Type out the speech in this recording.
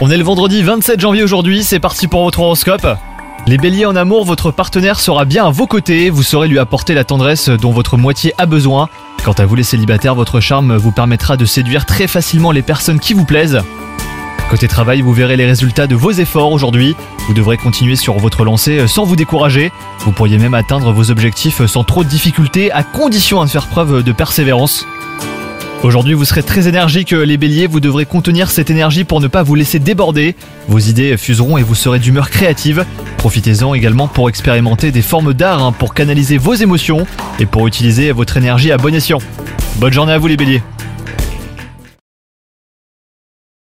On est le vendredi 27 janvier aujourd'hui, c'est parti pour votre horoscope. Les béliers en amour, votre partenaire sera bien à vos côtés, vous saurez lui apporter la tendresse dont votre moitié a besoin. Quant à vous les célibataires, votre charme vous permettra de séduire très facilement les personnes qui vous plaisent. Côté travail, vous verrez les résultats de vos efforts aujourd'hui. Vous devrez continuer sur votre lancée sans vous décourager. Vous pourriez même atteindre vos objectifs sans trop de difficultés, à condition de faire preuve de persévérance. Aujourd'hui, vous serez très énergique, les béliers, vous devrez contenir cette énergie pour ne pas vous laisser déborder. Vos idées fuseront et vous serez d'humeur créative. Profitez-en également pour expérimenter des formes d'art, hein, pour canaliser vos émotions et pour utiliser votre énergie à bon escient. Bonne journée à vous les béliers